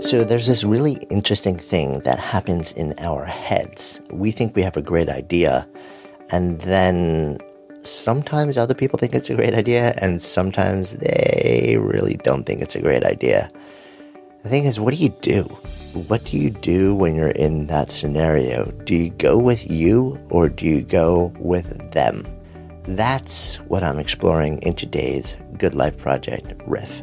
So, there's this really interesting thing that happens in our heads. We think we have a great idea, and then sometimes other people think it's a great idea, and sometimes they really don't think it's a great idea. The thing is, what do you do? What do you do when you're in that scenario? Do you go with you or do you go with them? That's what I'm exploring in today's Good Life Project riff.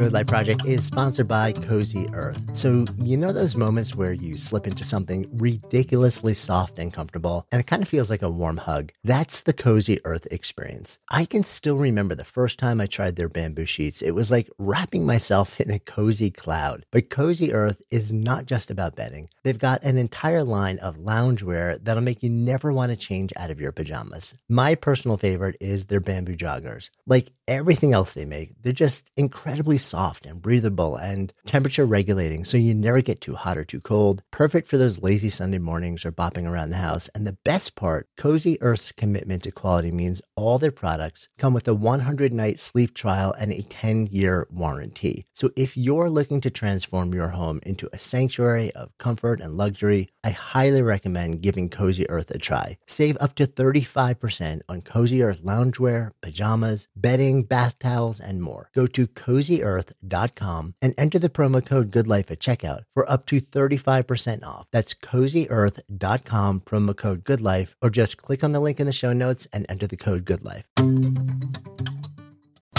Good Life Project is sponsored by Cozy Earth. So, you know those moments where you slip into something ridiculously soft and comfortable, and it kind of feels like a warm hug? That's the Cozy Earth experience. I can still remember the first time I tried their bamboo sheets. It was like wrapping myself in a cozy cloud. But Cozy Earth is not just about bedding, they've got an entire line of loungewear that'll make you never want to change out of your pajamas. My personal favorite is their bamboo joggers. Like everything else they make, they're just incredibly soft and breathable and temperature regulating so you never get too hot or too cold. Perfect for those lazy Sunday mornings or bopping around the house. And the best part, Cozy Earth's commitment to quality means all their products come with a 100 night sleep trial and a 10 year warranty. So if you're looking to transform your home into a sanctuary of comfort and luxury, I highly recommend giving Cozy Earth a try. Save up to 35% on Cozy Earth loungewear, pajamas, bedding, bath towels, and more. Go to cozyearth.com and enter the promo code GoodLife at checkout for up to 35% off. That's cozyearth.com, promo code GoodLife, or just click on the link in the show notes and enter the code GoodLife.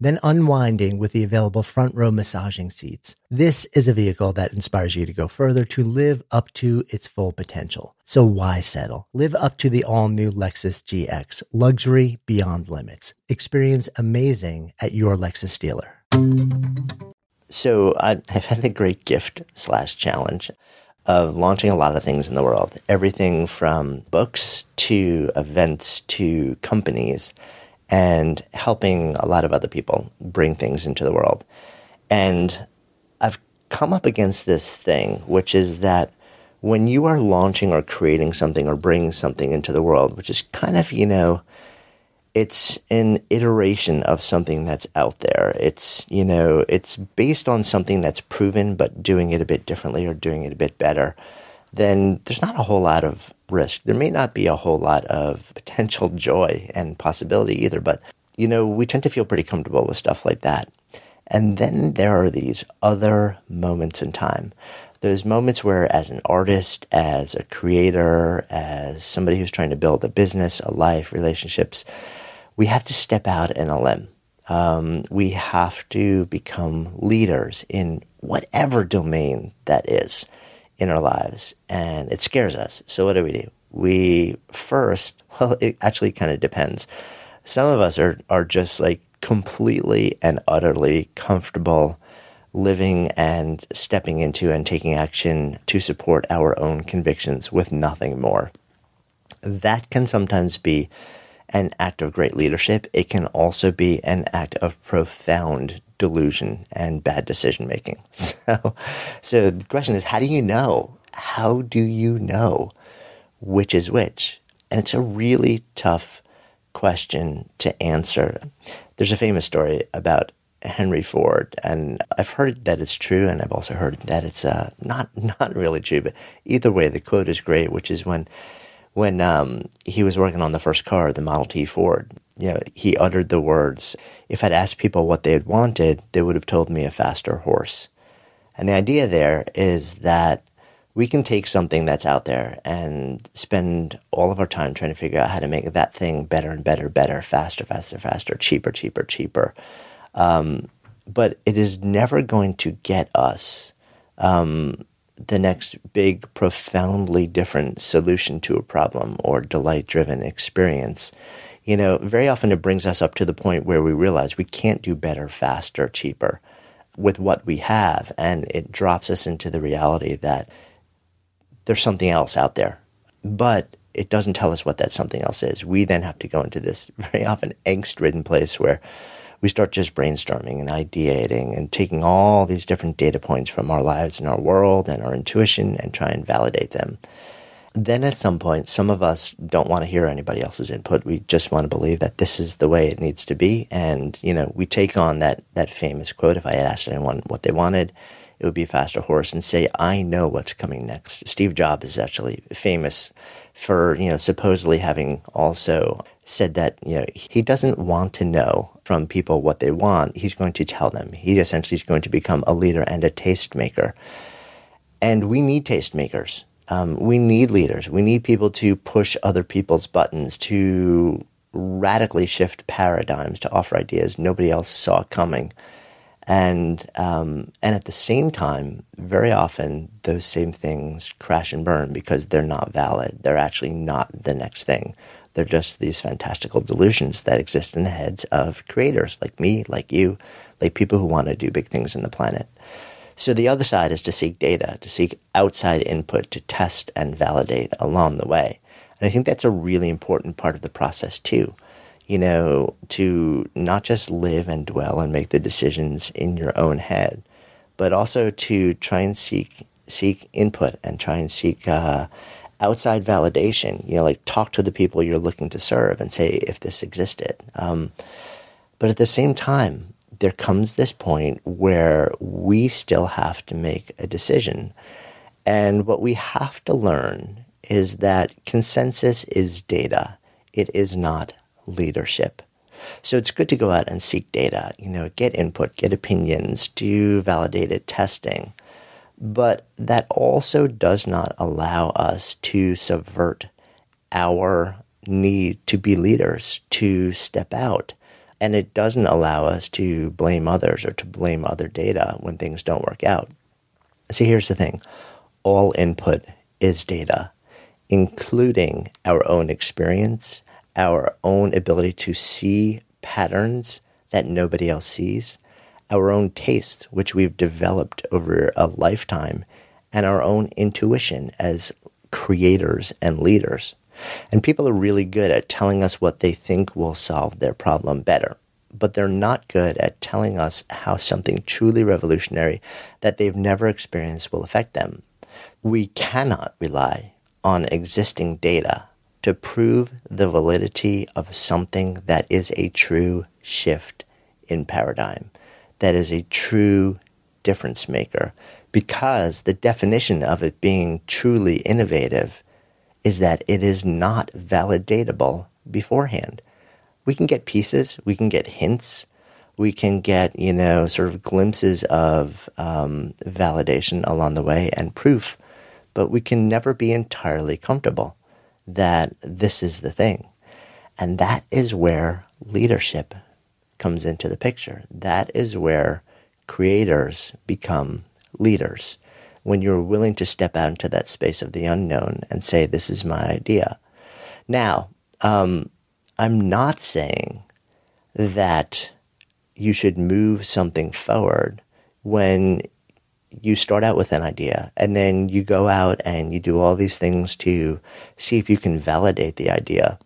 then unwinding with the available front row massaging seats. This is a vehicle that inspires you to go further to live up to its full potential. So why settle? Live up to the all new Lexus GX, luxury beyond limits. Experience amazing at your Lexus dealer. So I've had the great gift slash challenge of launching a lot of things in the world. Everything from books to events to companies and helping a lot of other people bring things into the world. And I've come up against this thing, which is that when you are launching or creating something or bringing something into the world, which is kind of, you know, it's an iteration of something that's out there. It's, you know, it's based on something that's proven, but doing it a bit differently or doing it a bit better, then there's not a whole lot of risk. There may not be a whole lot of potential joy and possibility either, but, you know, we tend to feel pretty comfortable with stuff like that. And then there are these other moments in time. Those moments where, as an artist, as a creator, as somebody who's trying to build a business, a life, relationships, we have to step out in a limb. Um, we have to become leaders in whatever domain that is in our lives. And it scares us. So, what do we do? We first, well, it actually kind of depends. Some of us are, are just like completely and utterly comfortable living and stepping into and taking action to support our own convictions with nothing more. That can sometimes be an act of great leadership, it can also be an act of profound delusion and bad decision making. So, so the question is, how do you know? How do you know which is which? And it's a really tough question to answer. There's a famous story about Henry Ford, and I've heard that it's true, and I've also heard that it's uh, not not really true. But either way, the quote is great, which is when when um, he was working on the first car, the Model T Ford. You know, he uttered the words, "If I'd asked people what they had wanted, they would have told me a faster horse." And the idea there is that we can take something that's out there and spend all of our time trying to figure out how to make that thing better and better, better, faster, faster, faster, cheaper, cheaper, cheaper. Um, but it is never going to get us um, the next big, profoundly different solution to a problem or delight driven experience. You know, very often it brings us up to the point where we realize we can't do better, faster, cheaper with what we have. And it drops us into the reality that there's something else out there. But it doesn't tell us what that something else is. We then have to go into this very often angst ridden place where we start just brainstorming and ideating and taking all these different data points from our lives and our world and our intuition and try and validate them. Then at some point, some of us don't want to hear anybody else's input. We just want to believe that this is the way it needs to be. And, you know, we take on that, that famous quote. If I had asked anyone what they wanted, it would be a faster horse and say, I know what's coming next. Steve Jobs is actually famous for, you know, supposedly having also said that, you know, he doesn't want to know from people what they want. He's going to tell them. He essentially is going to become a leader and a tastemaker. And we need tastemakers. Um, we need leaders. We need people to push other people's buttons, to radically shift paradigms, to offer ideas nobody else saw coming. And um, and at the same time, very often those same things crash and burn because they're not valid. They're actually not the next thing. They're just these fantastical delusions that exist in the heads of creators like me, like you, like people who want to do big things in the planet. So the other side is to seek data, to seek outside input, to test and validate along the way. And I think that's a really important part of the process too. You know, to not just live and dwell and make the decisions in your own head, but also to try and seek seek input and try and seek uh, outside validation. You know, like talk to the people you're looking to serve and say if this existed. Um, but at the same time, there comes this point where we still have to make a decision. And what we have to learn is that consensus is data, it is not leadership. So it's good to go out and seek data, you know, get input, get opinions, do validated testing. But that also does not allow us to subvert our need to be leaders, to step out. And it doesn't allow us to blame others or to blame other data when things don't work out. See, here's the thing all input is data, including our own experience, our own ability to see patterns that nobody else sees, our own taste, which we've developed over a lifetime, and our own intuition as creators and leaders. And people are really good at telling us what they think will solve their problem better, but they're not good at telling us how something truly revolutionary that they've never experienced will affect them. We cannot rely on existing data to prove the validity of something that is a true shift in paradigm that is a true difference maker because the definition of it being truly innovative is that it is not validatable beforehand. We can get pieces, we can get hints, we can get, you know, sort of glimpses of um, validation along the way and proof, but we can never be entirely comfortable that this is the thing. And that is where leadership comes into the picture. That is where creators become leaders. When you're willing to step out into that space of the unknown and say, This is my idea. Now, um, I'm not saying that you should move something forward when you start out with an idea and then you go out and you do all these things to see if you can validate the idea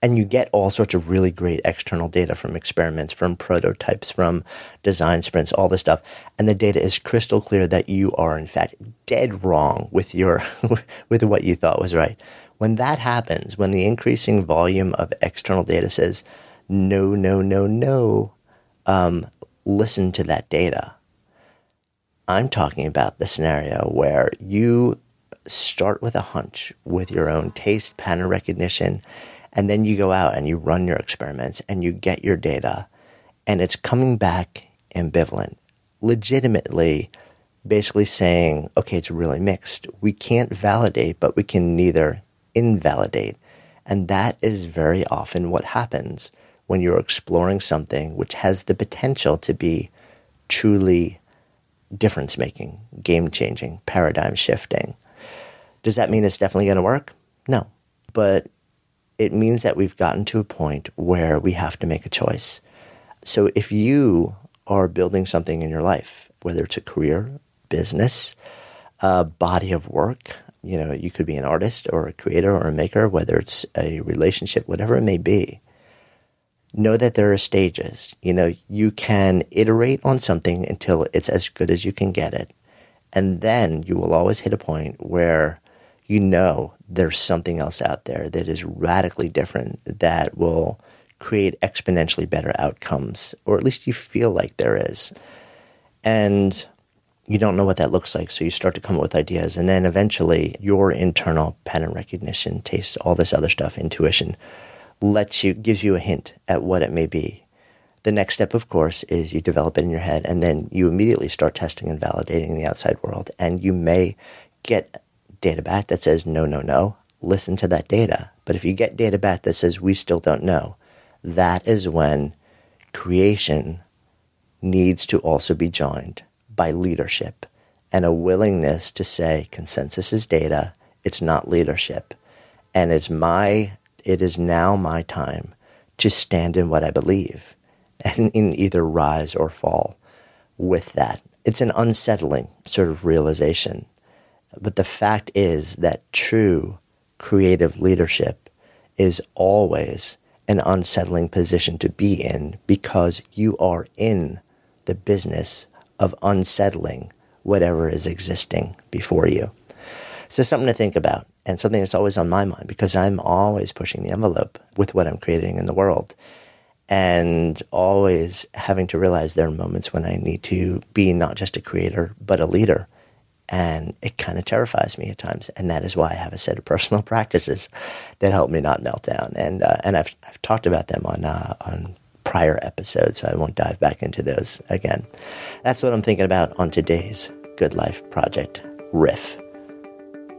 And you get all sorts of really great external data from experiments, from prototypes, from design sprints, all this stuff. And the data is crystal clear that you are in fact dead wrong with your with what you thought was right. When that happens, when the increasing volume of external data says, no, no, no, no, um, listen to that data. I'm talking about the scenario where you start with a hunch with your own taste, pattern recognition, and then you go out and you run your experiments and you get your data and it's coming back ambivalent, legitimately basically saying, okay, it's really mixed. We can't validate, but we can neither invalidate. And that is very often what happens when you're exploring something which has the potential to be truly difference making, game changing, paradigm shifting. Does that mean it's definitely going to work? No. But it means that we've gotten to a point where we have to make a choice. So if you are building something in your life, whether it's a career, business, a body of work, you know, you could be an artist or a creator or a maker, whether it's a relationship, whatever it may be. Know that there are stages. You know, you can iterate on something until it's as good as you can get it. And then you will always hit a point where you know there's something else out there that is radically different that will create exponentially better outcomes, or at least you feel like there is. And you don't know what that looks like, so you start to come up with ideas. And then eventually, your internal pattern recognition, taste, all this other stuff, intuition, lets you, gives you a hint at what it may be. The next step, of course, is you develop it in your head, and then you immediately start testing and validating the outside world. And you may get data back that says, no, no, no, listen to that data. But if you get data back that says, we still don't know, that is when creation needs to also be joined by leadership and a willingness to say consensus is data, it's not leadership. And it's my, it is now my time to stand in what I believe and in either rise or fall with that. It's an unsettling sort of realization but the fact is that true creative leadership is always an unsettling position to be in because you are in the business of unsettling whatever is existing before you. So, something to think about and something that's always on my mind because I'm always pushing the envelope with what I'm creating in the world and always having to realize there are moments when I need to be not just a creator, but a leader and it kind of terrifies me at times. And that is why I have a set of personal practices that help me not melt down. And uh, and I've I've talked about them on uh, on prior episodes, so I won't dive back into those again. That's what I'm thinking about on today's Good Life Project riff.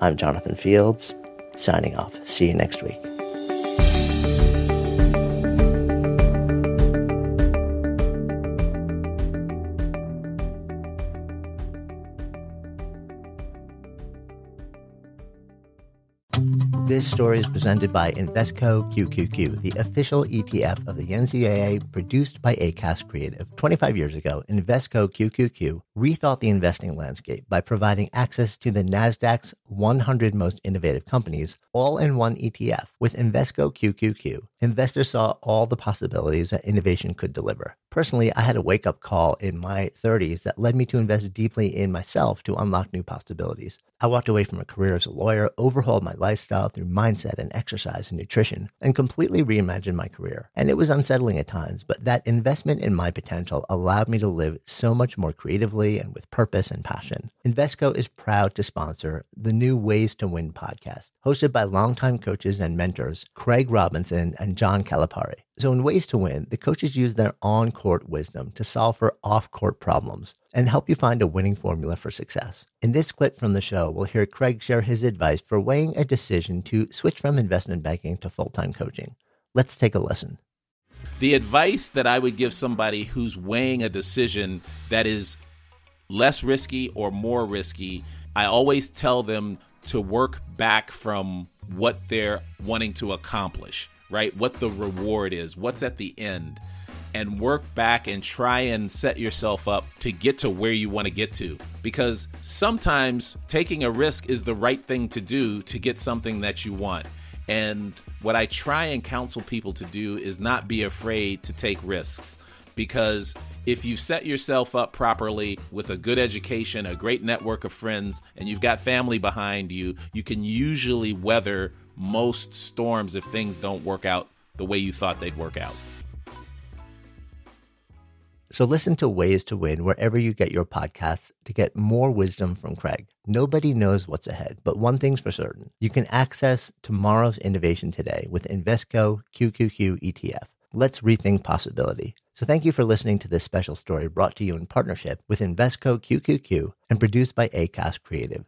I'm Jonathan Fields, signing off. See you next week. This story is presented by Invesco QQQ, the official ETF of the NCAA, produced by Acast Creative. 25 years ago, Invesco QQQ rethought the investing landscape by providing access to the NASDAQ's 100 most innovative companies, all in one ETF. With Invesco QQQ, investors saw all the possibilities that innovation could deliver. Personally, I had a wake up call in my 30s that led me to invest deeply in myself to unlock new possibilities. I walked away from a career as a lawyer, overhauled my lifestyle through mindset and exercise and nutrition, and completely reimagined my career. And it was unsettling at times, but that investment in my potential allowed me to live so much more creatively and with purpose and passion. Invesco is proud to sponsor the new Ways to Win podcast, hosted by longtime coaches and mentors Craig Robinson and John Calipari. So, in Ways to Win, the coaches use their on court wisdom to solve for off court problems and help you find a winning formula for success. In this clip from the show, we'll hear Craig share his advice for weighing a decision to switch from investment banking to full time coaching. Let's take a listen. The advice that I would give somebody who's weighing a decision that is less risky or more risky, I always tell them to work back from what they're wanting to accomplish right? What the reward is, what's at the end, and work back and try and set yourself up to get to where you want to get to. Because sometimes taking a risk is the right thing to do to get something that you want. And what I try and counsel people to do is not be afraid to take risks because if you set yourself up properly with a good education, a great network of friends, and you've got family behind you, you can usually weather most storms if things don't work out the way you thought they'd work out. So listen to Ways to Win wherever you get your podcasts to get more wisdom from Craig. Nobody knows what's ahead, but one thing's for certain. You can access tomorrow's innovation today with Invesco QQQ ETF. Let's rethink possibility. So thank you for listening to this special story brought to you in partnership with Invesco QQQ and produced by ACAST Creative.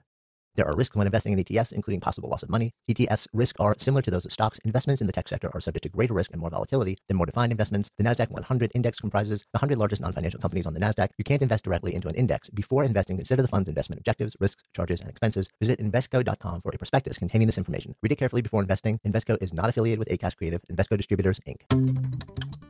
There are risks when investing in ETFs, including possible loss of money. ETFs' risks are similar to those of stocks. Investments in the tech sector are subject to greater risk and more volatility than more defined investments. The NASDAQ 100 index comprises the 100 largest non financial companies on the NASDAQ. You can't invest directly into an index. Before investing, consider the fund's investment objectives, risks, charges, and expenses. Visit Invesco.com for a prospectus containing this information. Read it carefully before investing. Invesco is not affiliated with ACAST Creative. Invesco Distributors, Inc.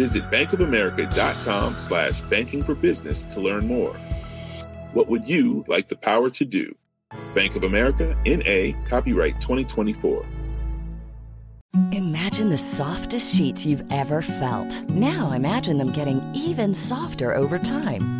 Visit bankofamerica.com slash banking for business to learn more. What would you like the power to do? Bank of America, NA, copyright 2024. Imagine the softest sheets you've ever felt. Now imagine them getting even softer over time.